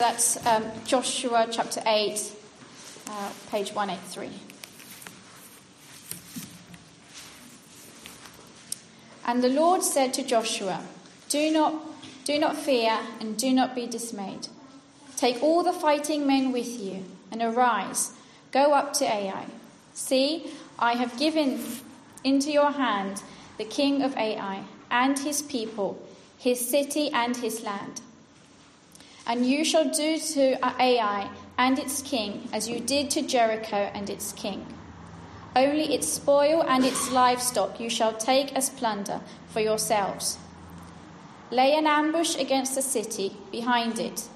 That's um, Joshua chapter 8, uh, page 183. And the Lord said to Joshua, Do not, do not fear and do not be dismayed. Take all the fighting men with you and arise, go up to Ai. See, I have given into your hand the king of Ai and his people, his city and his land. And you shall do to Ai and its king as you did to Jericho and its king. Only its spoil and its livestock you shall take as plunder for yourselves. Lay an ambush against the city behind it.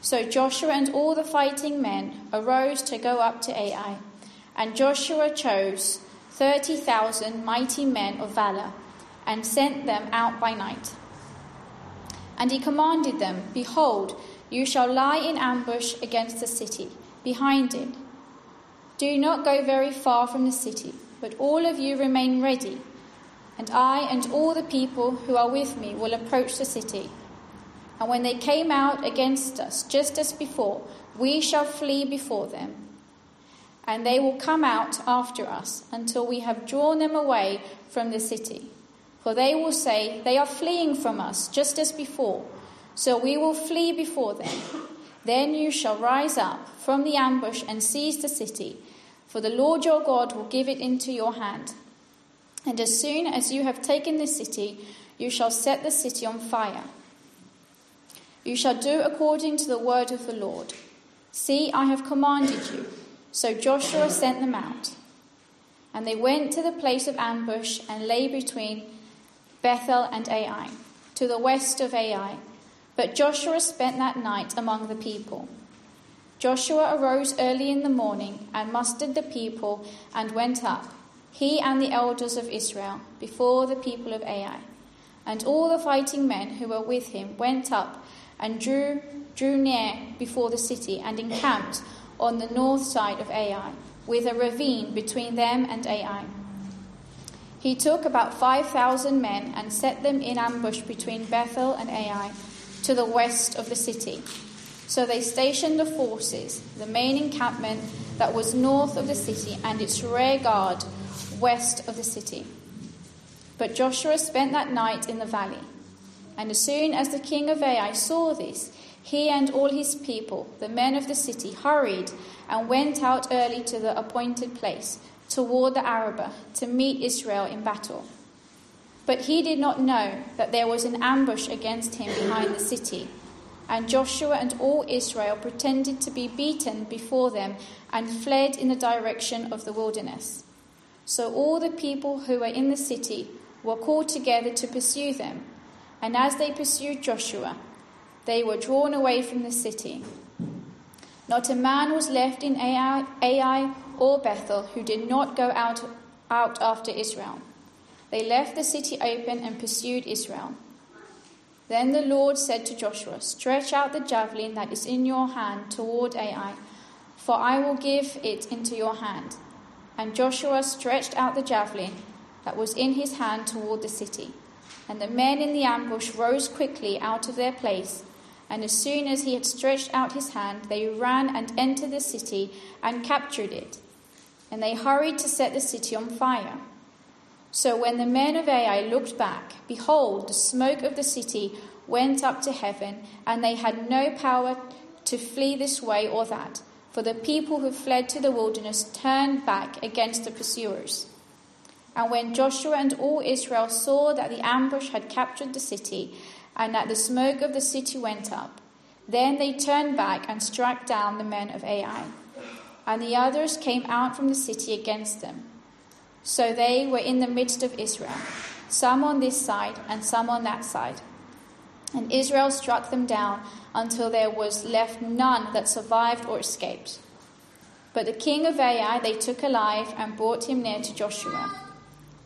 So Joshua and all the fighting men arose to go up to Ai, and Joshua chose thirty thousand mighty men of valor and sent them out by night. And he commanded them, Behold, you shall lie in ambush against the city, behind it. Do not go very far from the city, but all of you remain ready, and I and all the people who are with me will approach the city. And when they came out against us, just as before, we shall flee before them. And they will come out after us until we have drawn them away from the city. For they will say, They are fleeing from us, just as before. So we will flee before them. Then you shall rise up from the ambush and seize the city, for the Lord your God will give it into your hand. And as soon as you have taken the city, you shall set the city on fire. You shall do according to the word of the Lord. See, I have commanded you. So Joshua sent them out. And they went to the place of ambush and lay between Bethel and Ai, to the west of Ai. But Joshua spent that night among the people. Joshua arose early in the morning and mustered the people and went up, he and the elders of Israel, before the people of Ai. And all the fighting men who were with him went up and drew, drew near before the city and encamped on the north side of Ai, with a ravine between them and Ai. He took about 5,000 men and set them in ambush between Bethel and Ai to the west of the city. So they stationed the forces, the main encampment that was north of the city and its rear guard west of the city. But Joshua spent that night in the valley. And as soon as the king of Ai saw this, he and all his people, the men of the city, hurried and went out early to the appointed place toward the Arabah to meet Israel in battle. But he did not know that there was an ambush against him behind the city. And Joshua and all Israel pretended to be beaten before them and fled in the direction of the wilderness. So all the people who were in the city were called together to pursue them. And as they pursued Joshua, they were drawn away from the city. Not a man was left in Ai, Ai or Bethel who did not go out, out after Israel. They left the city open and pursued Israel. Then the Lord said to Joshua, Stretch out the javelin that is in your hand toward Ai, for I will give it into your hand. And Joshua stretched out the javelin that was in his hand toward the city. And the men in the ambush rose quickly out of their place and as soon as he had stretched out his hand, they ran and entered the city and captured it. And they hurried to set the city on fire. So when the men of Ai looked back, behold, the smoke of the city went up to heaven, and they had no power to flee this way or that, for the people who fled to the wilderness turned back against the pursuers. And when Joshua and all Israel saw that the ambush had captured the city, and that the smoke of the city went up. Then they turned back and struck down the men of Ai. And the others came out from the city against them. So they were in the midst of Israel, some on this side and some on that side. And Israel struck them down until there was left none that survived or escaped. But the king of Ai they took alive and brought him near to Joshua.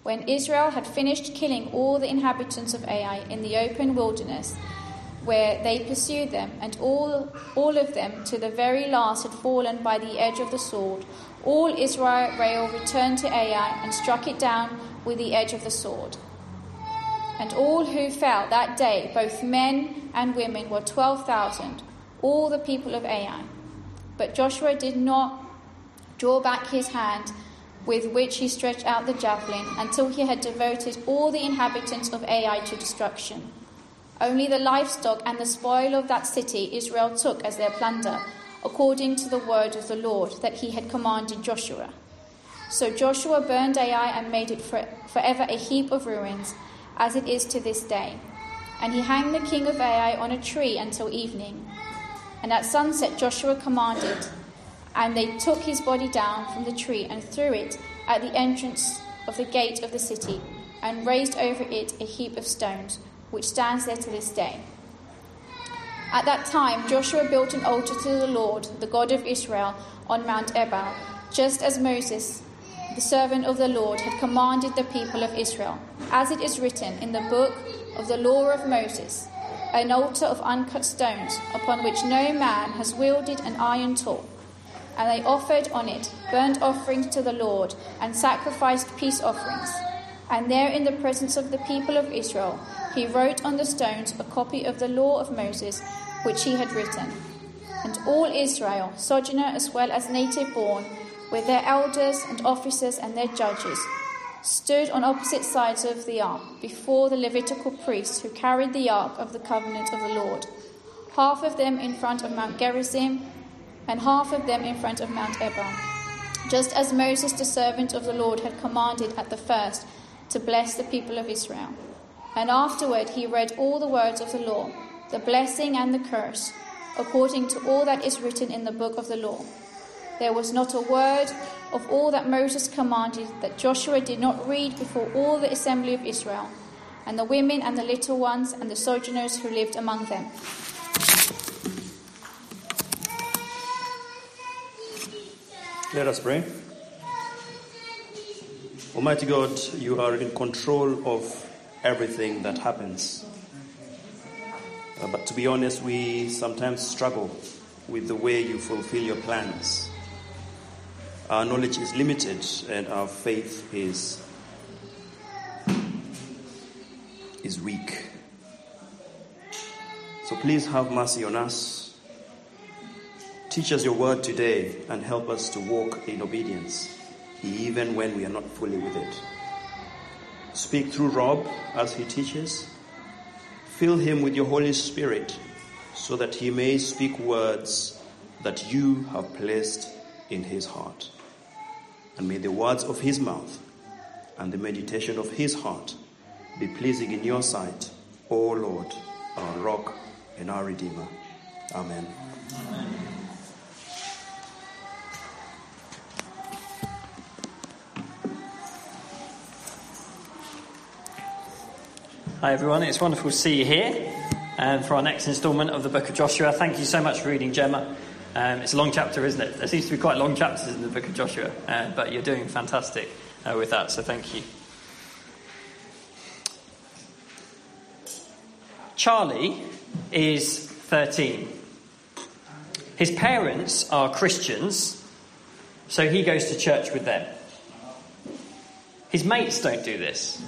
When Israel had finished killing all the inhabitants of Ai in the open wilderness, where they pursued them, and all, all of them to the very last had fallen by the edge of the sword, all Israel returned to Ai and struck it down with the edge of the sword. And all who fell that day, both men and women, were 12,000, all the people of Ai. But Joshua did not draw back his hand with which he stretched out the javelin until he had devoted all the inhabitants of Ai to destruction. Only the livestock and the spoil of that city Israel took as their plunder, according to the word of the Lord that he had commanded Joshua. So Joshua burned Ai and made it for, forever a heap of ruins, as it is to this day. And he hanged the king of Ai on a tree until evening. And at sunset Joshua commanded, and they took his body down from the tree and threw it at the entrance of the gate of the city, and raised over it a heap of stones, which stands there to this day. At that time, Joshua built an altar to the Lord, the God of Israel, on Mount Ebal, just as Moses the servant of the Lord, had commanded the people of Israel, as it is written in the book of the law of Moses, an altar of uncut stones, upon which no man has wielded an iron tool. And they offered on it burnt offerings to the Lord, and sacrificed peace offerings. And there, in the presence of the people of Israel, he wrote on the stones a copy of the law of Moses, which he had written. And all Israel, sojourner as well as native born, with their elders and officers and their judges, stood on opposite sides of the ark before the Levitical priests who carried the ark of the covenant of the Lord, half of them in front of Mount Gerizim and half of them in front of Mount Ebal, just as Moses, the servant of the Lord, had commanded at the first to bless the people of Israel. And afterward he read all the words of the law, the blessing and the curse, according to all that is written in the book of the law. There was not a word of all that Moses commanded that Joshua did not read before all the assembly of Israel, and the women and the little ones and the sojourners who lived among them. Let us pray. Almighty God, you are in control of everything that happens. Uh, but to be honest, we sometimes struggle with the way you fulfill your plans. Our knowledge is limited and our faith is, is weak. So please have mercy on us. Teach us your word today and help us to walk in obedience, even when we are not fully with it. Speak through Rob as he teaches. Fill him with your Holy Spirit so that he may speak words that you have placed in his heart. And may the words of his mouth and the meditation of his heart be pleasing in your sight, O Lord, our rock and our redeemer. Amen. Amen. Hi everyone, it's wonderful to see you here um, for our next instalment of the book of Joshua. Thank you so much for reading, Gemma. Um, it's a long chapter, isn't it? There seems to be quite long chapters in the book of Joshua, uh, but you're doing fantastic uh, with that, so thank you. Charlie is 13. His parents are Christians, so he goes to church with them. His mates don't do this.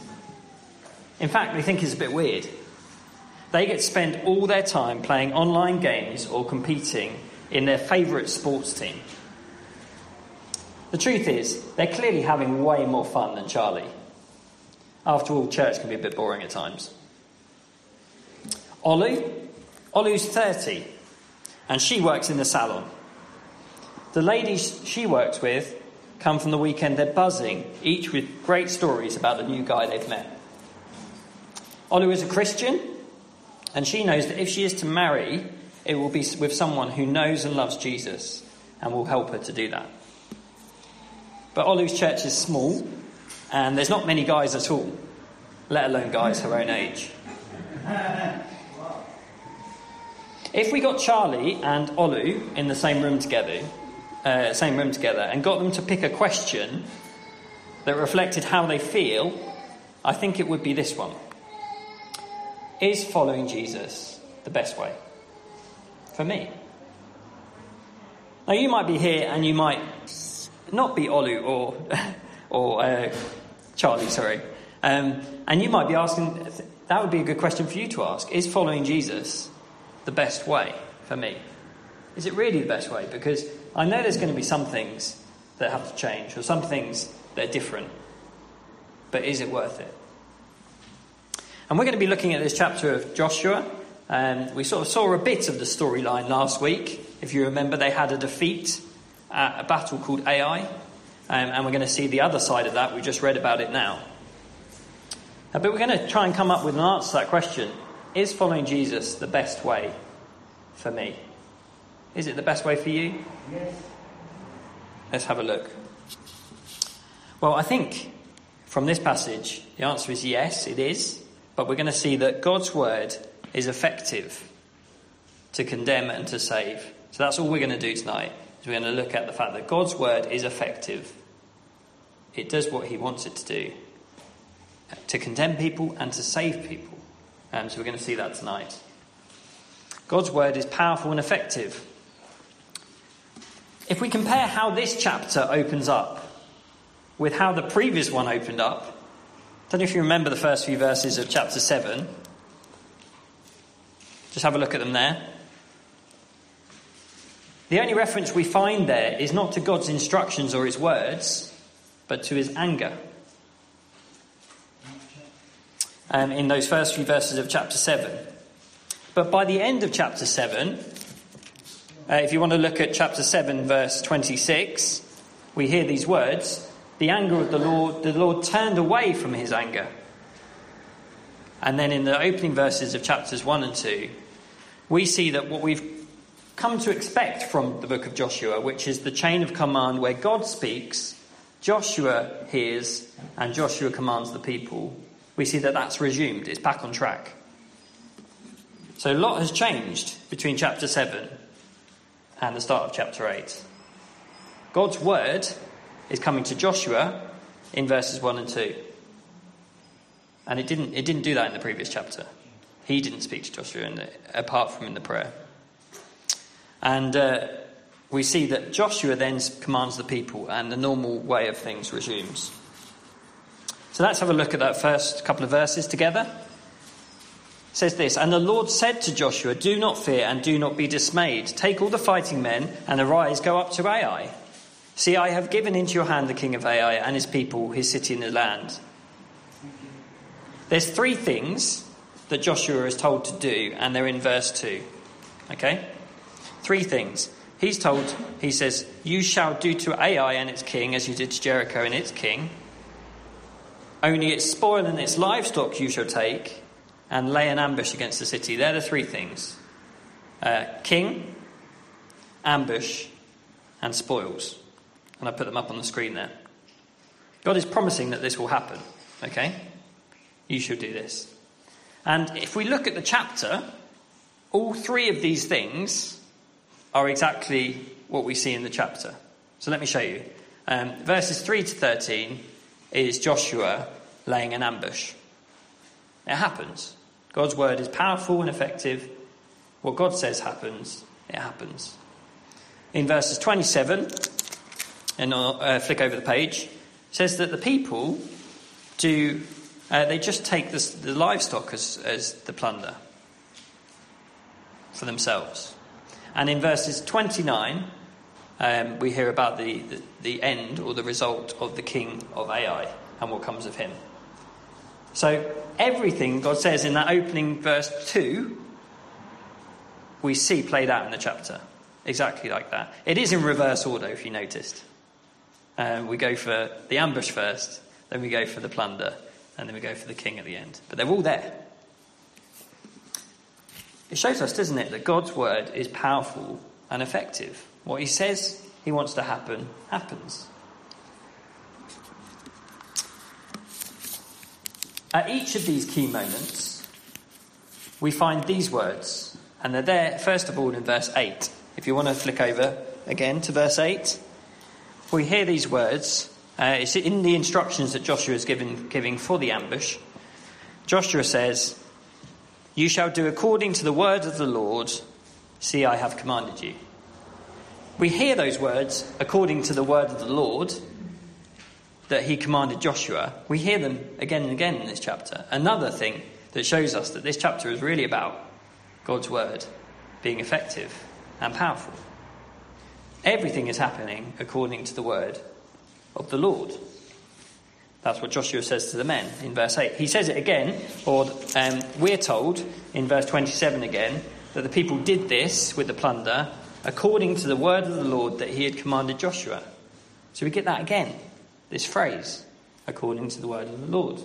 In fact, they think it's a bit weird. They get to spend all their time playing online games or competing in their favourite sports team. The truth is, they're clearly having way more fun than Charlie. After all, church can be a bit boring at times. Olu? Olu's 30, and she works in the salon. The ladies she works with come from the weekend, they're buzzing, each with great stories about the new guy they've met. Olu is a Christian, and she knows that if she is to marry, it will be with someone who knows and loves Jesus and will help her to do that. But Olu's church is small and there's not many guys at all, let alone guys her own age. If we got Charlie and Olu in the same room together, uh, same room together, and got them to pick a question that reflected how they feel, I think it would be this one: Is following Jesus the best way? for me. Now, you might be here and you might not be Olu or, or uh, Charlie, sorry. Um, and you might be asking, that would be a good question for you to ask. Is following Jesus the best way for me? Is it really the best way? Because I know there's going to be some things that have to change, or some things that are different. But is it worth it? And we're going to be looking at this chapter of Joshua. Um, we sort of saw a bit of the storyline last week. If you remember, they had a defeat at a battle called Ai. Um, and we're going to see the other side of that. We just read about it now. Uh, but we're going to try and come up with an answer to that question Is following Jesus the best way for me? Is it the best way for you? Yes. Let's have a look. Well, I think from this passage, the answer is yes, it is. But we're going to see that God's word is effective to condemn and to save. So that's all we're going to do tonight. Is we're going to look at the fact that God's word is effective. It does what he wants it to do. To condemn people and to save people. Um, so we're going to see that tonight. God's word is powerful and effective. If we compare how this chapter opens up with how the previous one opened up, Don't know if you remember the first few verses of chapter 7. Just have a look at them there. The only reference we find there is not to God's instructions or his words, but to his anger. Um, in those first few verses of chapter 7. But by the end of chapter 7, uh, if you want to look at chapter 7, verse 26, we hear these words The anger of the Lord, the Lord turned away from his anger. And then in the opening verses of chapters 1 and 2, we see that what we've come to expect from the book of Joshua, which is the chain of command where God speaks, Joshua hears, and Joshua commands the people, we see that that's resumed. It's back on track. So a lot has changed between chapter 7 and the start of chapter 8. God's word is coming to Joshua in verses 1 and 2. And it didn't, it didn't do that in the previous chapter. He didn't speak to Joshua the, apart from in the prayer. And uh, we see that Joshua then commands the people, and the normal way of things resumes. So let's have a look at that first couple of verses together says this And the Lord said to Joshua, Do not fear and do not be dismayed. Take all the fighting men and arise, go up to Ai. See, I have given into your hand the king of Ai and his people, his city and his land. There's three things that Joshua is told to do, and they're in verse 2. Okay? Three things. He's told, he says, You shall do to Ai and its king as you did to Jericho and its king. Only its spoil and its livestock you shall take, and lay an ambush against the city. They're the three things uh, king, ambush, and spoils. And I put them up on the screen there. God is promising that this will happen, okay? You should do this. And if we look at the chapter, all three of these things are exactly what we see in the chapter. So let me show you. Um, verses 3 to 13 is Joshua laying an ambush. It happens. God's word is powerful and effective. What God says happens, it happens. In verses 27, and I'll uh, flick over the page, says that the people do, uh, they just take this, the livestock as, as the plunder for themselves. And in verses 29, um, we hear about the, the, the end or the result of the king of Ai and what comes of him. So, everything God says in that opening verse 2, we see played out in the chapter. Exactly like that. It is in reverse order, if you noticed. Um, we go for the ambush first, then we go for the plunder, and then we go for the king at the end. But they're all there. It shows us, doesn't it, that God's word is powerful and effective. What he says he wants to happen, happens. At each of these key moments, we find these words, and they're there, first of all, in verse 8. If you want to flick over again to verse 8, we hear these words. Uh, it's in the instructions that Joshua is giving, giving for the ambush. Joshua says, You shall do according to the word of the Lord. See, I have commanded you. We hear those words, according to the word of the Lord, that he commanded Joshua, we hear them again and again in this chapter. Another thing that shows us that this chapter is really about God's word being effective and powerful. Everything is happening according to the word of the Lord. That's what Joshua says to the men in verse 8. He says it again, or um, we're told in verse 27 again, that the people did this with the plunder according to the word of the Lord that he had commanded Joshua. So we get that again, this phrase, according to the word of the Lord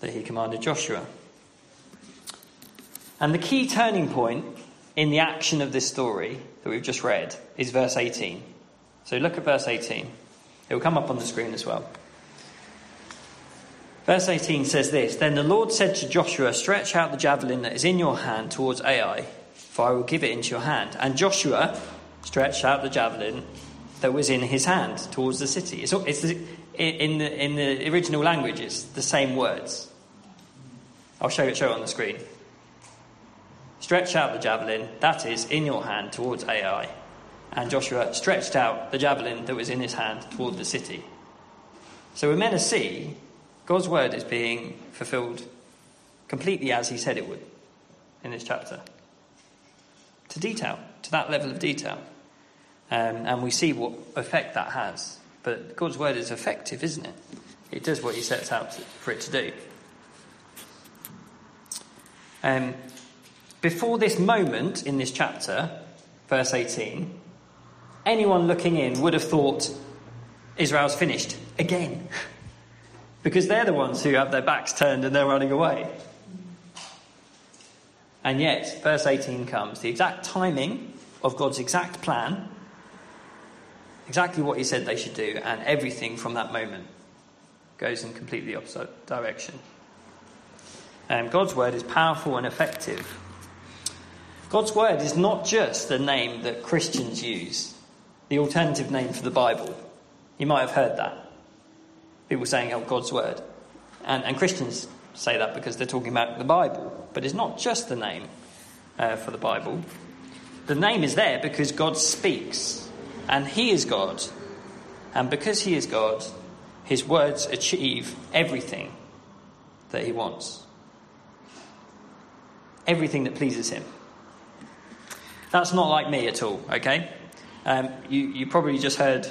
that he commanded Joshua. And the key turning point in the action of this story that we've just read is verse 18. So look at verse 18. It will come up on the screen as well. Verse 18 says this Then the Lord said to Joshua, Stretch out the javelin that is in your hand towards Ai, for I will give it into your hand. And Joshua stretched out the javelin that was in his hand towards the city. It's, it's in, the, in the original language, it's the same words. I'll show it, show it on the screen. Stretch out the javelin that is in your hand towards Ai. And Joshua stretched out the javelin that was in his hand toward the city. So we're meant to see God's word is being fulfilled completely as he said it would in this chapter. To detail, to that level of detail. Um, and we see what effect that has. But God's word is effective, isn't it? It does what he sets out for it to do. Um, before this moment in this chapter, verse 18, anyone looking in would have thought Israel's finished again. because they're the ones who have their backs turned and they're running away. And yet, verse 18 comes the exact timing of God's exact plan, exactly what He said they should do, and everything from that moment goes in completely opposite direction. Um, God's word is powerful and effective. God's word is not just the name that Christians use, the alternative name for the Bible. You might have heard that. People saying, oh, God's word. And, and Christians say that because they're talking about the Bible. But it's not just the name uh, for the Bible. The name is there because God speaks, and He is God. And because He is God, His words achieve everything that He wants everything that pleases him. That's not like me at all, okay? Um, you, you, probably just heard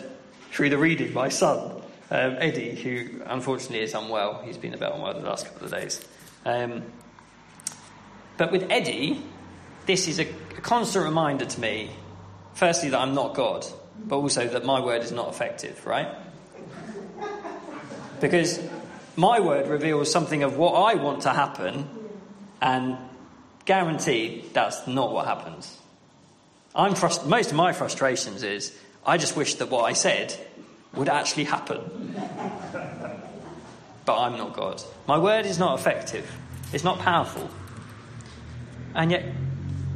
through the reading my son, um, Eddie, who unfortunately is unwell. He's been a bit unwell the last couple of days. Um, but with Eddie, this is a, a constant reminder to me, firstly, that I'm not God, but also that my word is not effective, right? Because my word reveals something of what I want to happen, and Guaranteed that's not what happens. I'm frust- most of my frustrations is I just wish that what I said would actually happen. but I'm not God. My word is not effective, it's not powerful. And yet,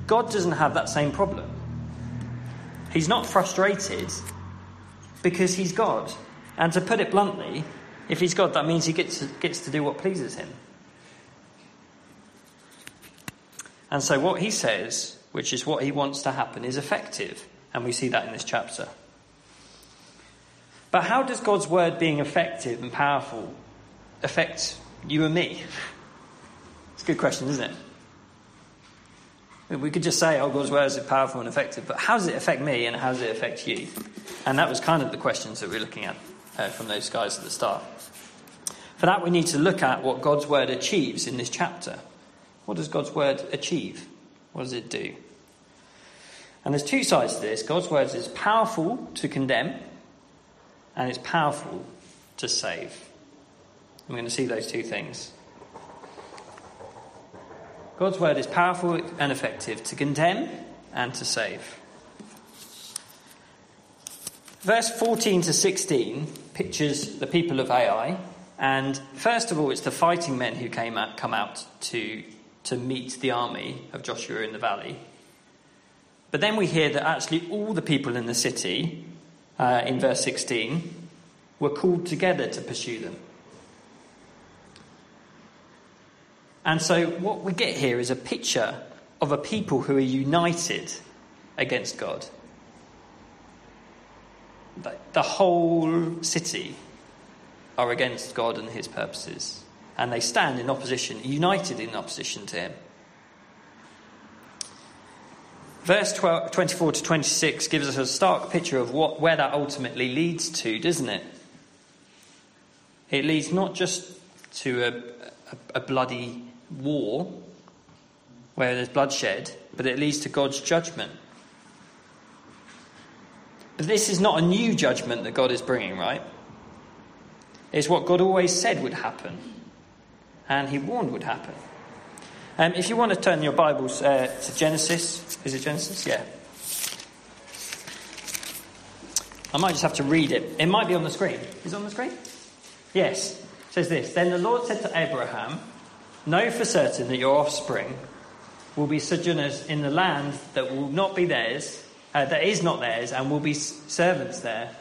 God doesn't have that same problem. He's not frustrated because he's God. And to put it bluntly, if he's God, that means he gets to, gets to do what pleases him. And so, what he says, which is what he wants to happen, is effective. And we see that in this chapter. But how does God's word being effective and powerful affect you and me? It's a good question, isn't it? We could just say, oh, God's word is powerful and effective, but how does it affect me and how does it affect you? And that was kind of the questions that we are looking at uh, from those guys at the start. For that, we need to look at what God's word achieves in this chapter. What does God's word achieve? What does it do? And there's two sides to this. God's word is powerful to condemn, and it's powerful to save. I'm going to see those two things. God's word is powerful and effective to condemn and to save. Verse 14 to 16 pictures the people of Ai, and first of all, it's the fighting men who came out, come out to to meet the army of Joshua in the valley. But then we hear that actually all the people in the city, uh, in verse 16, were called together to pursue them. And so what we get here is a picture of a people who are united against God. The whole city are against God and his purposes and they stand in opposition, united in opposition to him. Verse 12, 24 to 26 gives us a stark picture of what, where that ultimately leads to, doesn't it? It leads not just to a, a, a bloody war where there's bloodshed, but it leads to God's judgment. But this is not a new judgment that God is bringing, right? It's what God always said would happen, and He warned would happen. Um, if you want to turn your Bibles uh, to Genesis, is it Genesis? Yeah. I might just have to read it. It might be on the screen. Is it on the screen? Yes. It says this Then the Lord said to Abraham, Know for certain that your offspring will be sojourners in the land that will not be theirs, uh, that is not theirs, and will be servants there,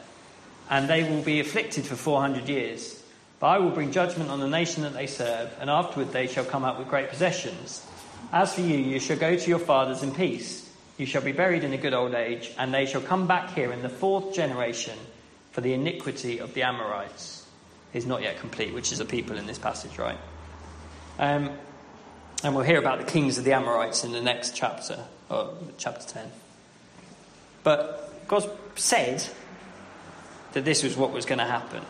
and they will be afflicted for 400 years. But I will bring judgment on the nation that they serve, and afterward they shall come out with great possessions. As for you, you shall go to your fathers in peace. You shall be buried in a good old age, and they shall come back here in the fourth generation, for the iniquity of the Amorites is not yet complete, which is a people in this passage, right? Um, and we'll hear about the kings of the Amorites in the next chapter, or chapter 10. But God said that this was what was going to happen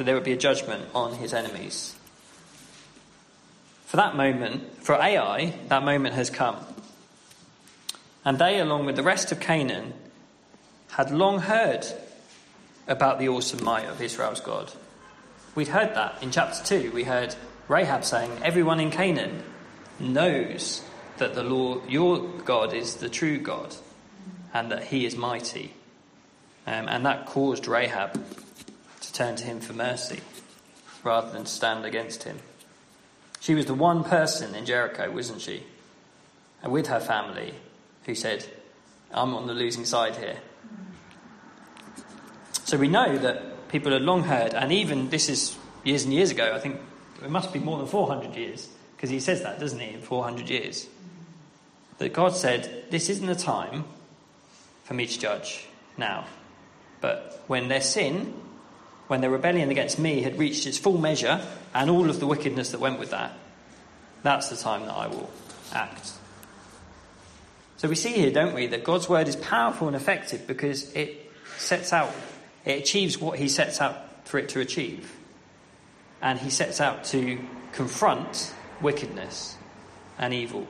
that there would be a judgment on his enemies. For that moment, for Ai, that moment has come. And they, along with the rest of Canaan, had long heard about the awesome might of Israel's God. We'd heard that in chapter 2. We heard Rahab saying, Everyone in Canaan knows that the Lord, your God, is the true God and that he is mighty. Um, and that caused Rahab to turn to him for mercy rather than stand against him. She was the one person in Jericho, wasn't she? And with her family, who said, I'm on the losing side here. So we know that people had long heard, and even this is years and years ago, I think it must be more than 400 years, because he says that, doesn't he, in 400 years. That God said, This isn't the time for me to judge now. But when their sin when their rebellion against me had reached its full measure and all of the wickedness that went with that, that's the time that I will act. So we see here, don't we, that God's word is powerful and effective because it sets out, it achieves what he sets out for it to achieve. And he sets out to confront wickedness and evil.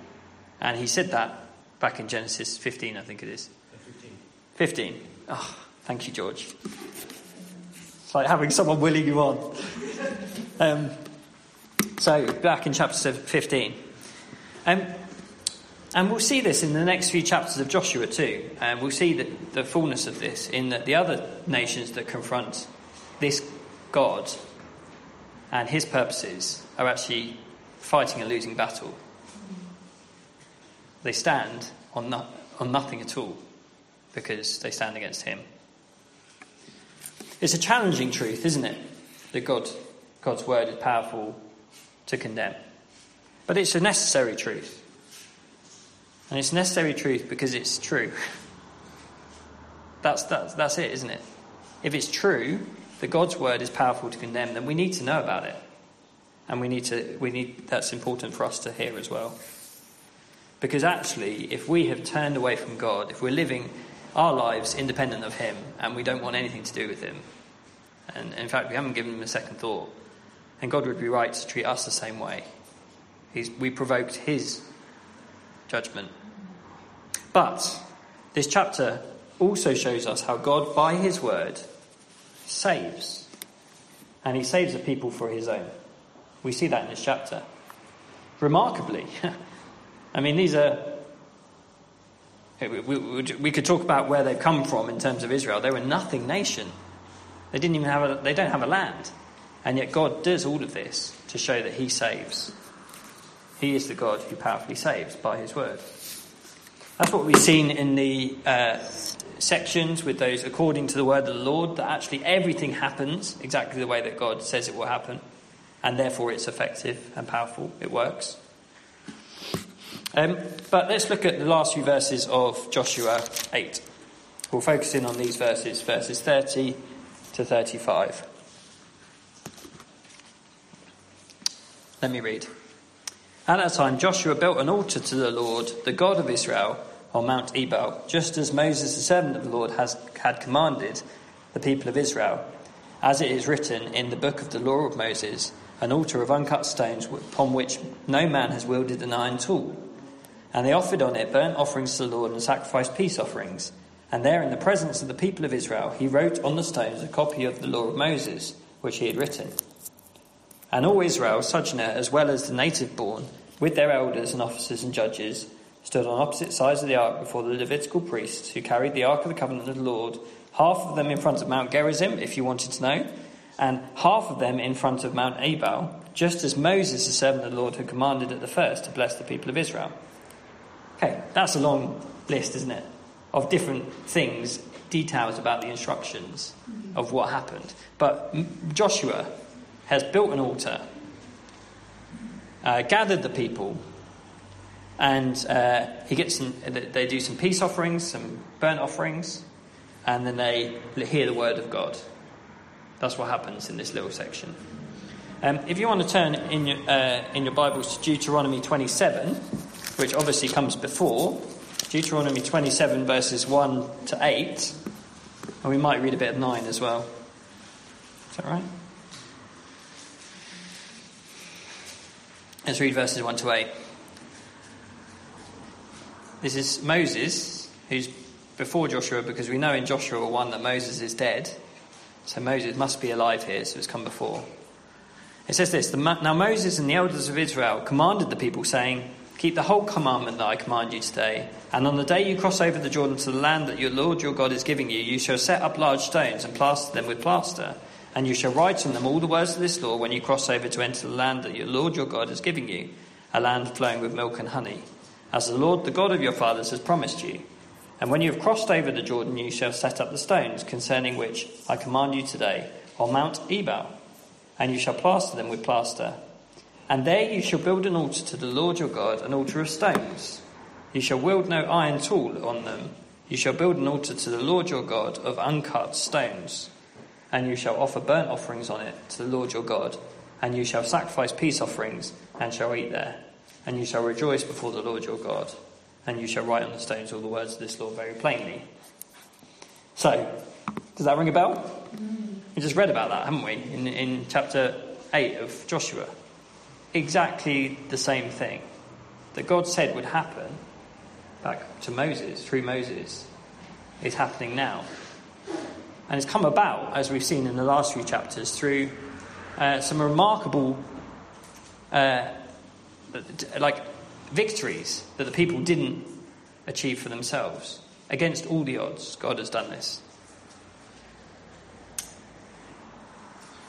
And he said that back in Genesis 15, I think it is. 15. 15. Oh, thank you, George. It's like having someone willing you on. Um, so, back in chapter 15. Um, and we'll see this in the next few chapters of Joshua too. And we'll see that the fullness of this in that the other nations that confront this God and his purposes are actually fighting a losing battle. They stand on, no, on nothing at all because they stand against him. It's a challenging truth, isn't it? That God, God's word is powerful to condemn. But it's a necessary truth. And it's necessary truth because it's true. That's, that's, that's it, isn't it? If it's true that God's word is powerful to condemn, then we need to know about it. And we need to, we need, that's important for us to hear as well. Because actually, if we have turned away from God, if we're living our lives independent of Him and we don't want anything to do with Him. And in fact, we haven't given Him a second thought. And God would be right to treat us the same way. He's, we provoked His judgment. But this chapter also shows us how God, by His word, saves. And He saves the people for His own. We see that in this chapter. Remarkably, I mean, these are we, could talk about where they've come from in terms of Israel. They were nothing nation. They didn't even have a, they don't have a land. And yet God does all of this to show that He saves. He is the God who powerfully saves by His word. That's what we've seen in the uh, sections with those according to the word of the Lord, that actually everything happens exactly the way that God says it will happen. And therefore it's effective and powerful. It works. Um, but let's look at the last few verses of Joshua 8. We'll focus in on these verses, verses 30 to 35. Let me read. At that time, Joshua built an altar to the Lord, the God of Israel, on Mount Ebal, just as Moses, the servant of the Lord, has, had commanded the people of Israel, as it is written in the book of the law of Moses, an altar of uncut stones upon which no man has wielded an iron tool. And they offered on it burnt offerings to the Lord and sacrificed peace offerings. And there, in the presence of the people of Israel, he wrote on the stones a copy of the law of Moses, which he had written. And all Israel, sojourner as well as the native born, with their elders and officers and judges, stood on opposite sides of the ark before the Levitical priests who carried the ark of the covenant of the Lord, half of them in front of Mount Gerizim, if you wanted to know, and half of them in front of Mount Ebal, just as Moses, the servant of the Lord, had commanded at the first to bless the people of Israel. Okay, that's a long list, isn't it? Of different things, details about the instructions of what happened. But Joshua has built an altar, uh, gathered the people, and uh, he gets some, they do some peace offerings, some burnt offerings, and then they hear the word of God. That's what happens in this little section. Um, if you want to turn in your, uh, in your Bibles to Deuteronomy 27, which obviously comes before, Deuteronomy 27, verses 1 to 8, and we might read a bit of 9 as well. Is that right? Let's read verses 1 to 8. This is Moses, who's before Joshua, because we know in Joshua 1 that Moses is dead. So Moses must be alive here, so it's come before. It says this Now Moses and the elders of Israel commanded the people, saying, Keep the whole commandment that I command you today. And on the day you cross over the Jordan to the land that your Lord your God is giving you, you shall set up large stones and plaster them with plaster. And you shall write on them all the words of this law when you cross over to enter the land that your Lord your God is giving you, a land flowing with milk and honey as the Lord, the God of your fathers, has promised you. And when you have crossed over the Jordan, you shall set up the stones concerning which I command you today on Mount Ebal, and you shall plaster them with plaster. And there you shall build an altar to the Lord your God, an altar of stones. You shall wield no iron tool on them. You shall build an altar to the Lord your God of uncut stones. And you shall offer burnt offerings on it to the Lord your God. And you shall sacrifice peace offerings and shall eat there and you shall rejoice before the Lord your God, and you shall write on the stones all the words of this law very plainly. So, does that ring a bell? Mm. We just read about that, haven't we, in, in chapter 8 of Joshua? Exactly the same thing that God said would happen back to Moses, through Moses, is happening now. And it's come about, as we've seen in the last few chapters, through uh, some remarkable uh, like victories that the people didn't achieve for themselves. Against all the odds, God has done this.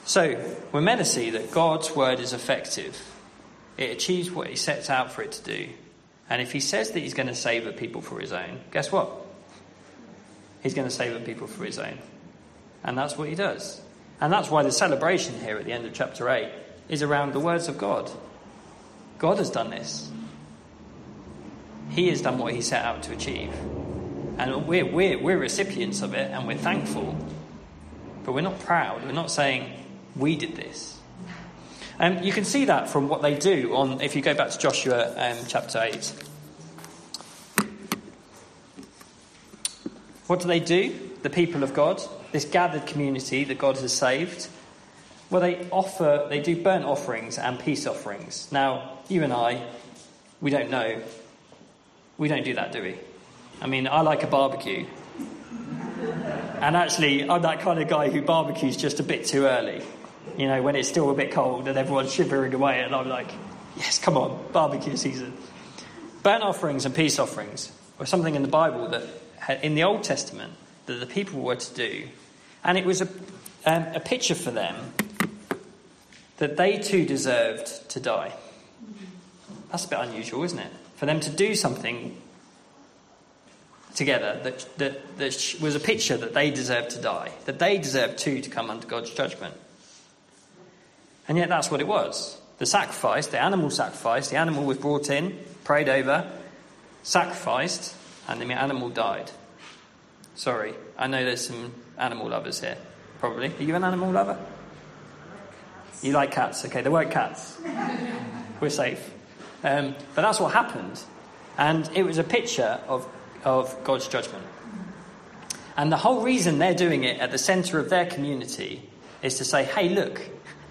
So, we're meant to see that God's word is effective. It achieves what he sets out for it to do. And if he says that he's going to save people for his own, guess what? He's going to save people for his own. And that's what he does. And that's why the celebration here at the end of chapter 8 is around the words of God. God has done this. He has done what he set out to achieve. And we're, we're, we're recipients of it and we're thankful. But we're not proud. We're not saying, we did this. And um, you can see that from what they do on, if you go back to Joshua um, chapter 8. What do they do? The people of God, this gathered community that God has saved. Well, they offer, they do burnt offerings and peace offerings. Now, you and I, we don't know. We don't do that, do we? I mean, I like a barbecue. And actually, I'm that kind of guy who barbecues just a bit too early. You know, when it's still a bit cold and everyone's shivering away, and I'm like, yes, come on, barbecue season. Burnt offerings and peace offerings were something in the Bible that, in the Old Testament, that the people were to do. And it was a, um, a picture for them that they too deserved to die. That's a bit unusual, isn't it? For them to do something together that, that, that was a picture that they deserved to die, that they deserved too to come under God's judgment. And yet that's what it was. The sacrifice, the animal sacrifice, the animal was brought in, prayed over, sacrificed, and the animal died. Sorry, I know there's some animal lovers here, probably. Are you an animal lover? You like cats? Okay, they weren't cats. We're safe. Um, but that's what happened. And it was a picture of of God's judgment. And the whole reason they're doing it at the centre of their community is to say, hey, look,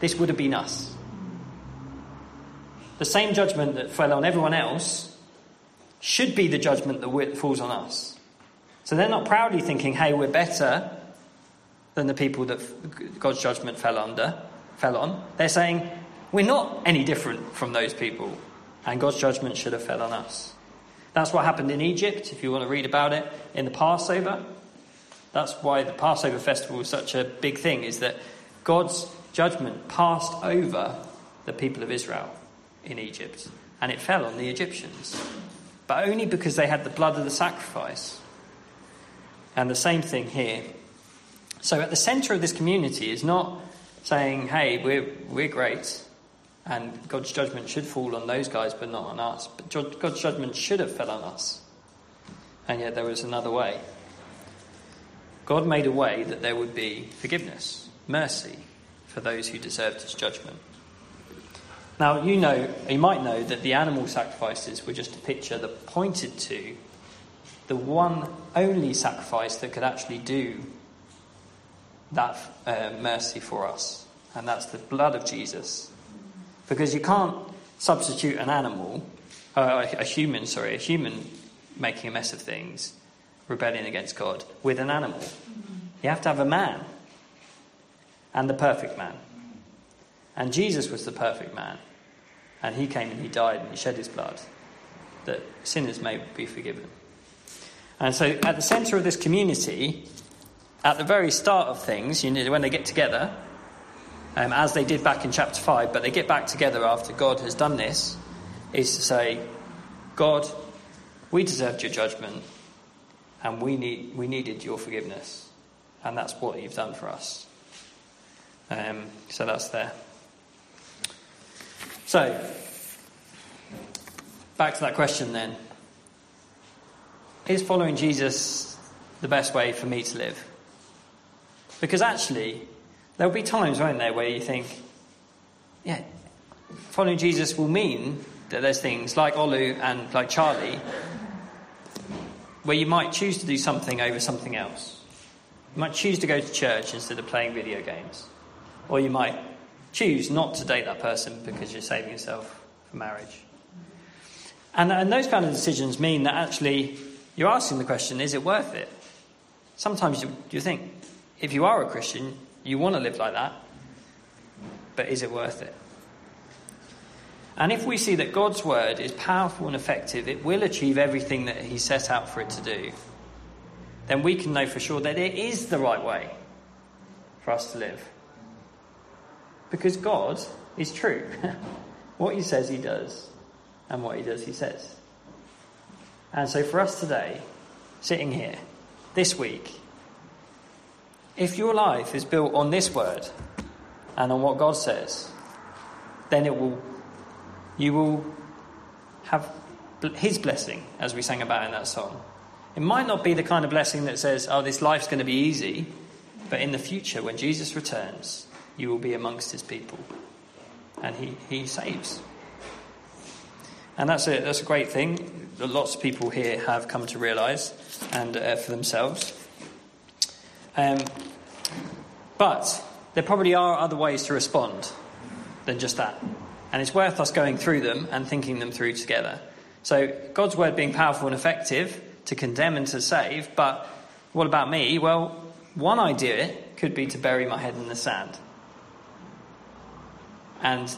this would have been us. The same judgment that fell on everyone else should be the judgment that falls on us. So they're not proudly thinking, hey, we're better than the people that God's judgment fell under, fell on. They're saying, we're not any different from those people, and God's judgment should have fell on us. That's what happened in Egypt, if you want to read about it, in the Passover. That's why the Passover festival was such a big thing, is that God's judgment passed over the people of Israel in Egypt, and it fell on the Egyptians. But only because they had the blood of the sacrifice. And the same thing here. So at the centre of this community is not saying, hey, we're, we're great, and God's judgment should fall on those guys, but not on us. But God's judgment should have fell on us. And yet there was another way. God made a way that there would be forgiveness, mercy for those who deserved his judgment. Now, you know, you might know that the animal sacrifices were just a picture that pointed to the one only sacrifice that could actually do that uh, mercy for us, and that's the blood of Jesus. Because you can't substitute an animal, uh, a human, sorry, a human making a mess of things, rebelling against God, with an animal. You have to have a man, and the perfect man. And Jesus was the perfect man. And he came and he died and he shed his blood that sinners may be forgiven. And so, at the centre of this community, at the very start of things, you know, when they get together, um, as they did back in chapter 5, but they get back together after God has done this, is to say, God, we deserved your judgment, and we, need, we needed your forgiveness. And that's what you've done for us. Um, so that's there. So, back to that question then. Is following Jesus the best way for me to live? Because actually, there'll be times, won't there, where you think, yeah, following Jesus will mean that there's things like Olu and like Charlie where you might choose to do something over something else. You might choose to go to church instead of playing video games. Or you might choose not to date that person because you're saving yourself for marriage. And, and those kind of decisions mean that actually you're asking the question is it worth it? Sometimes you, you think, if you are a Christian, you want to live like that, but is it worth it? And if we see that God's word is powerful and effective, it will achieve everything that He set out for it to do, then we can know for sure that it is the right way for us to live. Because God is true. what He says, He does, and what He does, He says. And so for us today, sitting here, this week, if your life is built on this word and on what God says, then it will, you will have His blessing, as we sang about in that song. It might not be the kind of blessing that says, oh, this life's going to be easy, but in the future, when Jesus returns, you will be amongst His people. And He, he saves. And that's a, that's a great thing that lots of people here have come to realise and uh, for themselves. Um, but there probably are other ways to respond than just that. And it's worth us going through them and thinking them through together. So, God's word being powerful and effective to condemn and to save, but what about me? Well, one idea could be to bury my head in the sand. And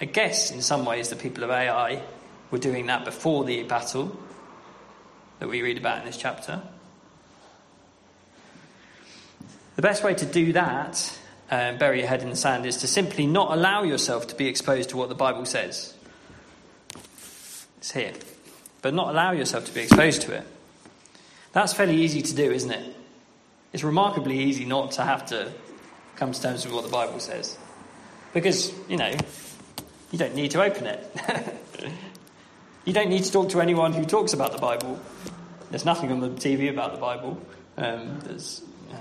I guess in some ways the people of Ai were doing that before the battle that we read about in this chapter. The best way to do that, uh, bury your head in the sand, is to simply not allow yourself to be exposed to what the Bible says. It's here. But not allow yourself to be exposed to it. That's fairly easy to do, isn't it? It's remarkably easy not to have to come to terms with what the Bible says. Because, you know, you don't need to open it. you don't need to talk to anyone who talks about the Bible. There's nothing on the TV about the Bible. Um, there's, you know,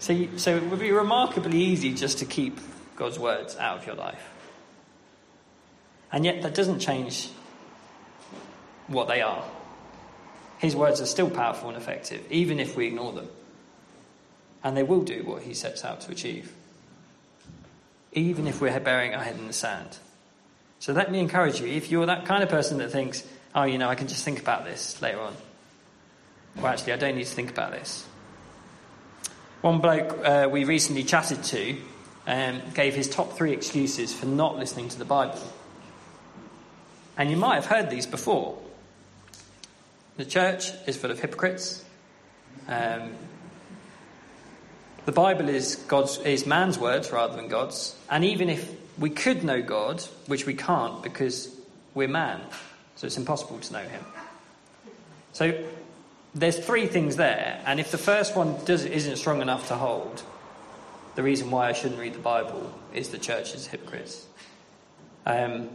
so, so it would be remarkably easy just to keep God's words out of your life. And yet, that doesn't change what they are. his words are still powerful and effective, even if we ignore them. And they will do what he sets out to achieve, even if we're burying our head in the sand. So let me encourage you if you're that kind of person that thinks, oh, you know, I can just think about this later on. Well, actually, I don't need to think about this. One bloke uh, we recently chatted to um, gave his top three excuses for not listening to the Bible. And you might have heard these before. The church is full of hypocrites. Um, the Bible is God's is man's words rather than God's. And even if we could know God, which we can't because we're man, so it's impossible to know Him. So there's three things there, and if the first one does, isn't strong enough to hold, the reason why I shouldn't read the Bible is the church is hypocrites. Um,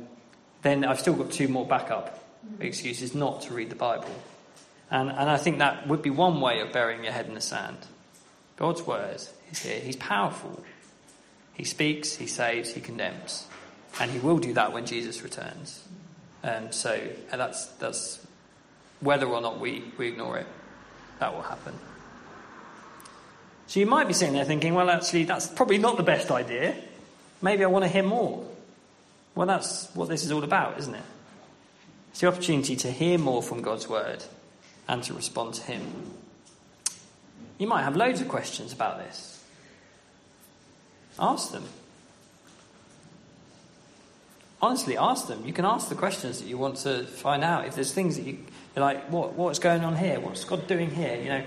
then I've still got two more backup excuses not to read the Bible. And, and I think that would be one way of burying your head in the sand. God's word is here. He's powerful. He speaks, he saves, he condemns. And he will do that when Jesus returns. Um, so that's, that's whether or not we, we ignore it, that will happen. So you might be sitting there thinking, well, actually, that's probably not the best idea. Maybe I want to hear more. Well, that's what this is all about, isn't it? It's the opportunity to hear more from God's word and to respond to Him. You might have loads of questions about this. Ask them. Honestly, ask them. You can ask the questions that you want to find out. If there's things that you, you're like, what, what's going on here? What's God doing here? You know,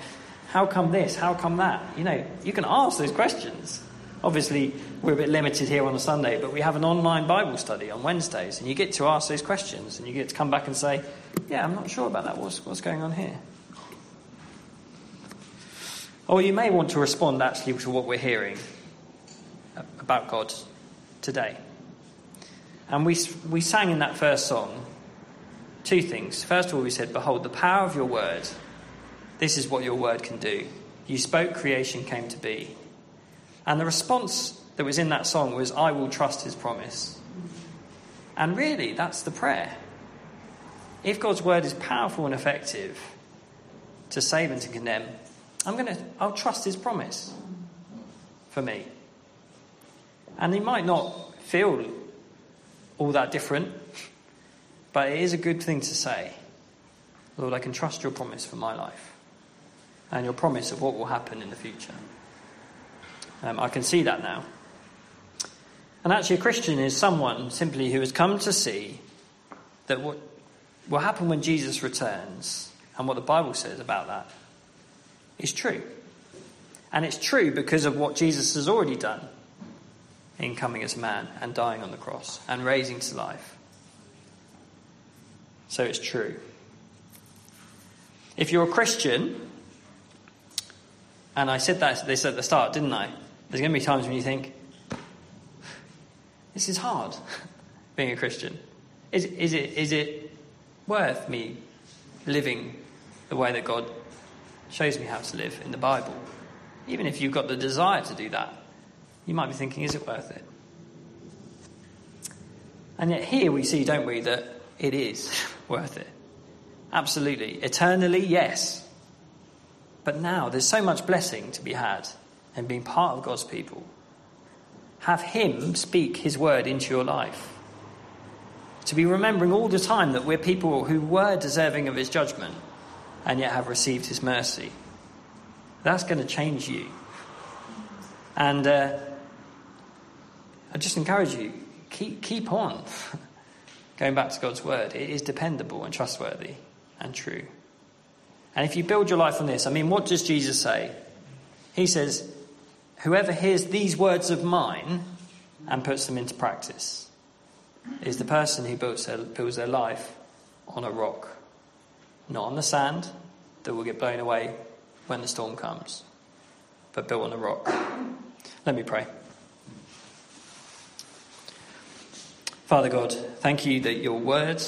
how come this? How come that? You know, you can ask those questions. Obviously, we're a bit limited here on a Sunday, but we have an online Bible study on Wednesdays, and you get to ask those questions, and you get to come back and say, Yeah, I'm not sure about that. What's, what's going on here? Or you may want to respond actually to what we're hearing about God today. And we, we sang in that first song two things. First of all, we said, Behold, the power of your word. This is what your word can do. You spoke, creation came to be. And the response that was in that song was, I will trust his promise. And really, that's the prayer. If God's word is powerful and effective to save and to condemn, I'm going to, I'll trust his promise for me. And he might not feel all that different, but it is a good thing to say. Lord, I can trust your promise for my life and your promise of what will happen in the future. Um, I can see that now. And actually, a Christian is someone simply who has come to see that what will happen when Jesus returns and what the Bible says about that is true. And it's true because of what Jesus has already done in coming as man and dying on the cross and raising to life. So it's true. If you're a Christian, and I said that this at the start, didn't I? There's going to be times when you think, this is hard, being a Christian. Is, is, it, is it worth me living the way that God shows me how to live in the Bible? Even if you've got the desire to do that, you might be thinking, is it worth it? And yet, here we see, don't we, that it is worth it. Absolutely. Eternally, yes. But now there's so much blessing to be had in being part of God's people. Have Him speak His word into your life. To be remembering all the time that we're people who were deserving of His judgment and yet have received His mercy. That's going to change you. And uh, I just encourage you keep, keep on going back to God's word. It is dependable and trustworthy and true. And if you build your life on this, I mean, what does Jesus say? He says, Whoever hears these words of mine and puts them into practice is the person who builds their, builds their life on a rock, not on the sand that will get blown away when the storm comes, but built on a rock. Let me pray. Father God, thank you that your word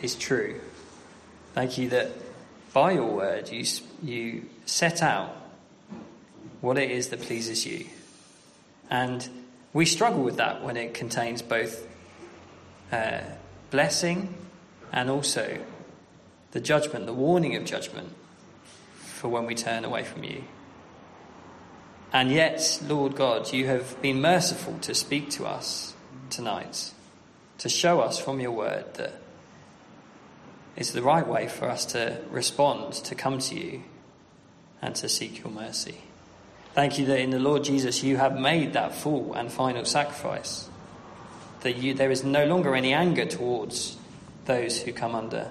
is true. Thank you that by your word you, you set out what it is that pleases you. And we struggle with that when it contains both uh, blessing and also the judgment, the warning of judgment for when we turn away from you. And yet, Lord God, you have been merciful to speak to us tonight, to show us from your word that it's the right way for us to respond, to come to you, and to seek your mercy. Thank you that in the Lord Jesus you have made that full and final sacrifice. That you, there is no longer any anger towards those who come under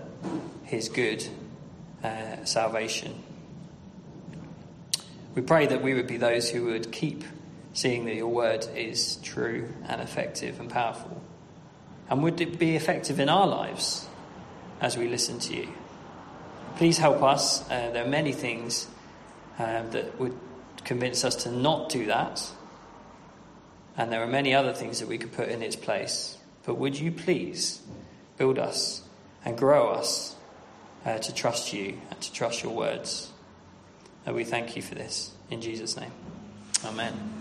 his good uh, salvation. We pray that we would be those who would keep seeing that your word is true and effective and powerful. And would it be effective in our lives as we listen to you? Please help us. Uh, there are many things uh, that would convince us to not do that. And there are many other things that we could put in its place. But would you please build us and grow us uh, to trust you and to trust your words? And we thank you for this. In Jesus' name. Amen.